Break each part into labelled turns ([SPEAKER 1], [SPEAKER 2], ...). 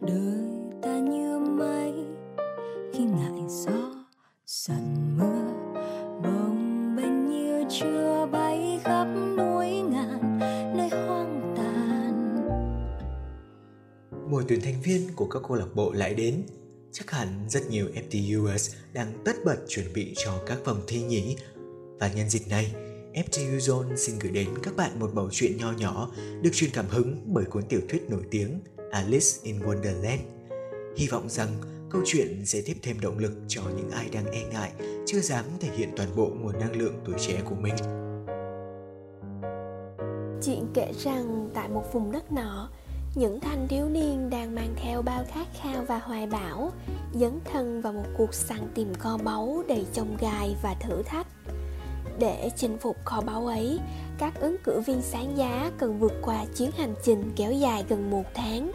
[SPEAKER 1] đời ta như mây, khi ngại gió giận mưa, bồng bềnh như chưa bay khắp núi ngàn, nơi hoang tàn.
[SPEAKER 2] Mùa tuyển thành viên của các câu lạc bộ lại đến. Chắc hẳn rất nhiều FTUers đang tất bật chuẩn bị cho các vòng thi nhỉ. Và nhân dịp này FTU Zone xin gửi đến các bạn một bầu chuyện nho nhỏ được truyền cảm hứng bởi cuốn tiểu thuyết nổi tiếng Alice in Wonderland. Hy vọng rằng câu chuyện sẽ tiếp thêm động lực cho những ai đang e ngại, chưa dám thể hiện toàn bộ nguồn năng lượng tuổi trẻ của mình.
[SPEAKER 3] Chuyện kể rằng tại một vùng đất nọ, những thanh thiếu niên đang mang theo bao khát khao và hoài bão, dấn thân vào một cuộc săn tìm kho báu đầy chông gai và thử thách để chinh phục kho báu ấy, các ứng cử viên sáng giá cần vượt qua chuyến hành trình kéo dài gần một tháng,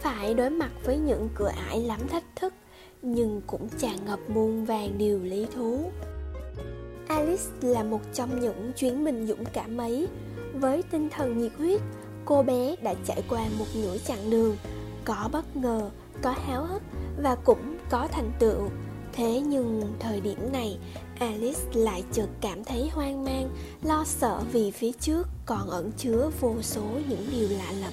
[SPEAKER 3] phải đối mặt với những cửa ải lắm thách thức, nhưng cũng tràn ngập muôn vàng điều lý thú. Alice là một trong những chuyến binh dũng cảm ấy. Với tinh thần nhiệt huyết, cô bé đã trải qua một nửa chặng đường, có bất ngờ, có háo hức và cũng có thành tựu. Thế nhưng thời điểm này, Alice lại chợt cảm thấy hoang mang, lo sợ vì phía trước còn ẩn chứa vô số những điều lạ lẫm.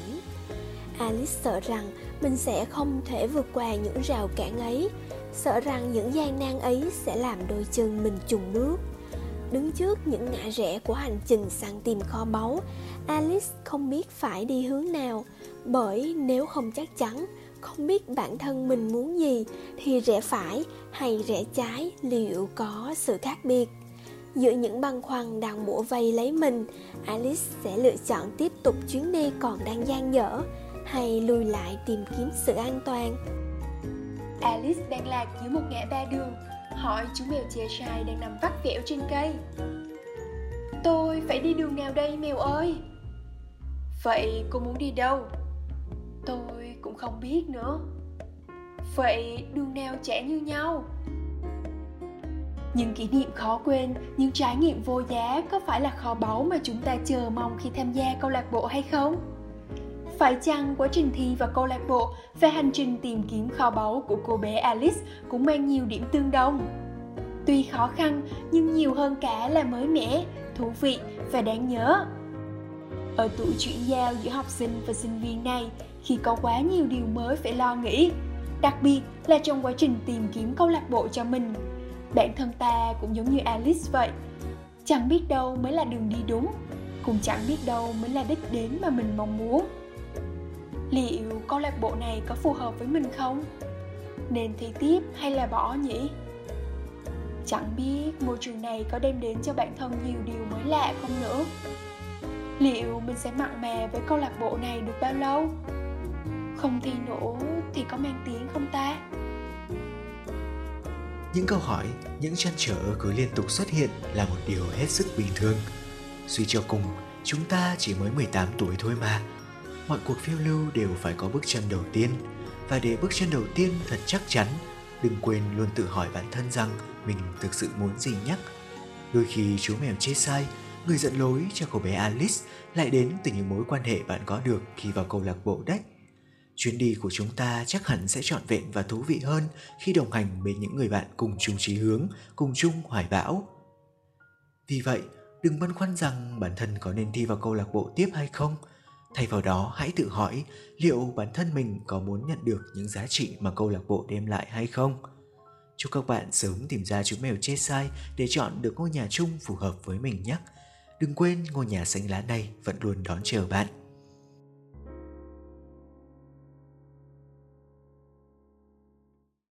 [SPEAKER 3] Alice sợ rằng mình sẽ không thể vượt qua những rào cản ấy, sợ rằng những gian nan ấy sẽ làm đôi chân mình trùng bước. Đứng trước những ngã rẽ của hành trình săn tìm kho báu, Alice không biết phải đi hướng nào, bởi nếu không chắc chắn, không biết bản thân mình muốn gì, thì rẽ phải hay rẽ trái, liệu có sự khác biệt? Giữa những băn khoăn đang bủa vây lấy mình, alice sẽ lựa chọn tiếp tục chuyến đi còn đang dang dở hay lùi lại tìm kiếm sự an toàn?
[SPEAKER 4] Alice đang lạc giữa một ngã ba đường, hỏi chú mèo cheshire đang nằm vắt vẻo trên cây. Tôi phải đi đường nào đây mèo ơi? Vậy cô muốn đi đâu? Tôi cũng không biết nữa. Vậy đường nào trẻ như nhau? Những kỷ niệm khó quên, những trải nghiệm vô giá có phải là kho báu mà chúng ta chờ mong khi tham gia câu lạc bộ hay không? Phải chăng quá trình thi và câu lạc bộ và hành trình tìm kiếm kho báu của cô bé alice cũng mang nhiều điểm tương đồng? Tuy khó khăn, nhưng nhiều hơn cả là mới mẻ, thú vị và đáng nhớ ở tuổi chuyển giao giữa học sinh và sinh viên này khi có quá nhiều điều mới phải lo nghĩ, đặc biệt là trong quá trình tìm kiếm câu lạc bộ cho mình. Bản thân ta cũng giống như alice vậy, chẳng biết đâu mới là đường đi đúng, cũng chẳng biết đâu mới là đích đến mà mình mong muốn. Liệu câu lạc bộ này có phù hợp với mình không? Nên thi tiếp hay là bỏ nhỉ? Chẳng biết môi trường này có đem đến cho bản thân nhiều điều mới lạ không nữa liệu mình sẽ mặn mà với câu lạc bộ này được bao lâu? Không thi nổ thì có mang tiếng không ta?
[SPEAKER 2] Những câu hỏi, những trăn trở cứ liên tục xuất hiện là một điều hết sức bình thường. Suy cho cùng, chúng ta chỉ mới 18 tuổi thôi mà. Mọi cuộc phiêu lưu đều phải có bước chân đầu tiên. Và để bước chân đầu tiên thật chắc chắn, đừng quên luôn tự hỏi bản thân rằng mình thực sự muốn gì nhắc đôi khi chú mèo chê sai người dẫn lối cho cô bé alice lại đến từ những mối quan hệ bạn có được khi vào câu lạc bộ đấy chuyến đi của chúng ta chắc hẳn sẽ trọn vẹn và thú vị hơn khi đồng hành bên những người bạn cùng chung chí hướng, cùng chung hoài bão. Vì vậy, đừng băn khoăn rằng bản thân có nên thi vào câu lạc bộ tiếp hay không. Thay vào đó, hãy tự hỏi liệu bản thân mình có muốn nhận được những giá trị mà câu lạc bộ đem lại hay không. Chúc các bạn sớm tìm ra chú mèo chê sai để chọn được ngôi nhà chung phù hợp với mình nhé. Đừng quên ngôi nhà xanh lá này vẫn luôn đón chờ bạn.